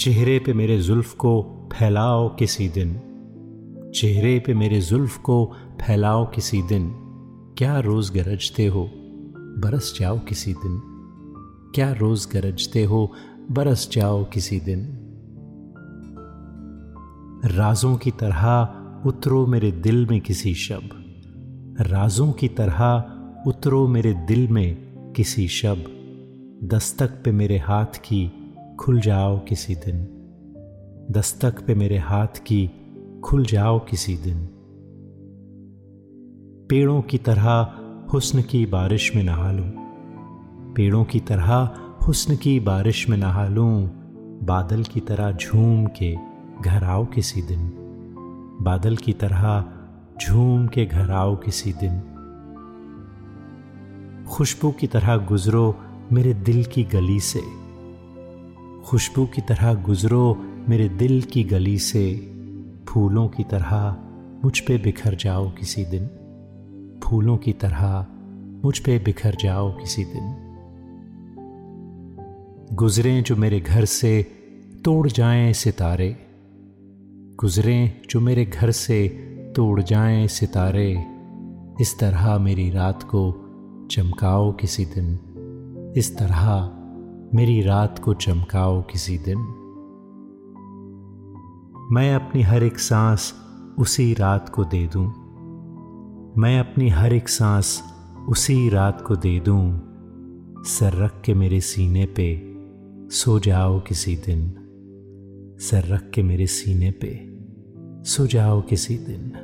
चेहरे पे मेरे जुल्फ को फैलाओ किसी दिन। चेहरे पे मेरे जुल्फ को फैलाओ किसी दिन। क्या रोज गरजते हो, बरस जाओ किसी दिन। क्या रोज गरजते हो, बरस जाओ किसी दिन। राजों की तरह उतरो मेरे दिल में किसी शब। राजों की तरह उतरो मेरे दिल में किसी शब। दस्तक पे मेरे हाथ की खुल जाओ किसी दिन। दस्तक पे मेरे हाथ की, खुल जाओ किसी दिन। पेड़ों की तरह हुस्न की बारिश में नहा लूँ। पेड़ों की तरह हुस्न की बारिश में नहा लूँ। बादल की तरह झूम के घर आओ किसी दिन। बादल की तरह झूम के घर आओ किसी दिन। खुशबू की तरह गुजरो मेरे दिल की गली से। खुशबू की तरह गुजरो मेरे दिल की गली से, फूलों की तरह मुझ पे बिखर जाओ किसी दिन। फूलों की तरह मुझ पे बिखर जाओ किसी दिन। गुजरे जो मेरे घर से, तोड़ जाएँ सितारे। गुजरे जो मेरे घर से, तोड़ जाएँ सितारे। इस तरह मेरी रात को चमकाओ किसी दिन। इस तरह मेरी रात को चमकाओ किसी दिन। मैं अपनी हर एक सांस उसी रात को दे दूँ। मैं अपनी हर एक सांस उसी रात को दे दूँ। सर रख के मेरे सीने पे सो जाओ किसी दिन। सर रख के मेरे सीने पे सो जाओ किसी दिन।